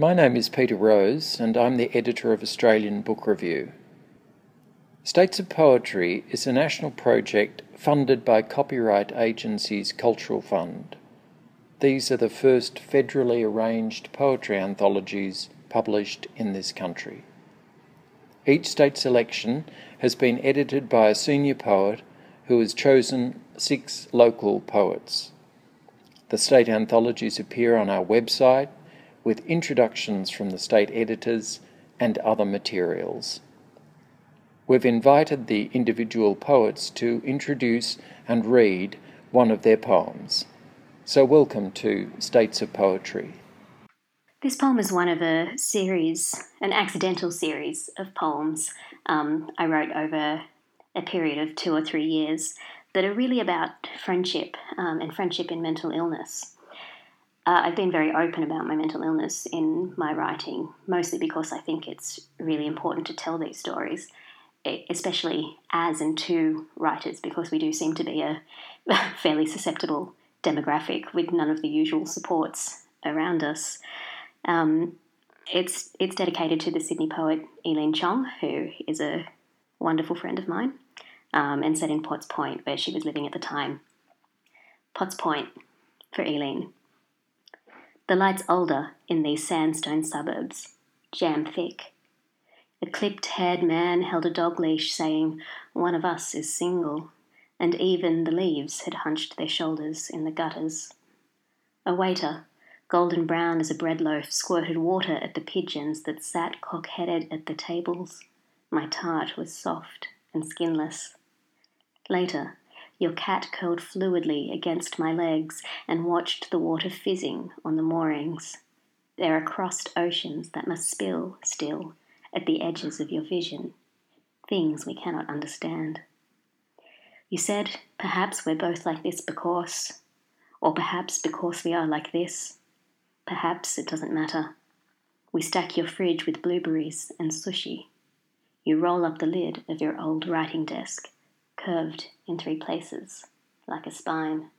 My name is Peter Rose, and I'm the editor of Australian Book Review. States of Poetry is a national project funded by Copyright Agency's Cultural Fund. These are the first federally arranged poetry anthologies published in this country. Each state selection has been edited by a senior poet who has chosen six local poets. The state anthologies appear on our website with introductions from the state editors and other materials. We've invited the individual poets to introduce and read one of their poems. So, welcome to States of Poetry. This poem is one of a series, an accidental series of poems um, I wrote over a period of two or three years that are really about friendship um, and friendship in mental illness. Uh, I've been very open about my mental illness in my writing, mostly because I think it's really important to tell these stories, especially as and to writers, because we do seem to be a fairly susceptible demographic with none of the usual supports around us. Um, it's it's dedicated to the Sydney poet Eileen Chong, who is a wonderful friend of mine, um, and set in Potts Point, where she was living at the time. Potts Point for Eileen. The light's older in these sandstone suburbs, jam thick. A clipped haired man held a dog leash saying, One of us is single, and even the leaves had hunched their shoulders in the gutters. A waiter, golden brown as a bread loaf, squirted water at the pigeons that sat cock headed at the tables. My tart was soft and skinless. Later, your cat curled fluidly against my legs and watched the water fizzing on the moorings. There are crossed oceans that must spill still at the edges of your vision, things we cannot understand. You said, perhaps we're both like this because, or perhaps because we are like this. Perhaps it doesn't matter. We stack your fridge with blueberries and sushi. You roll up the lid of your old writing desk curved in three places, like a spine.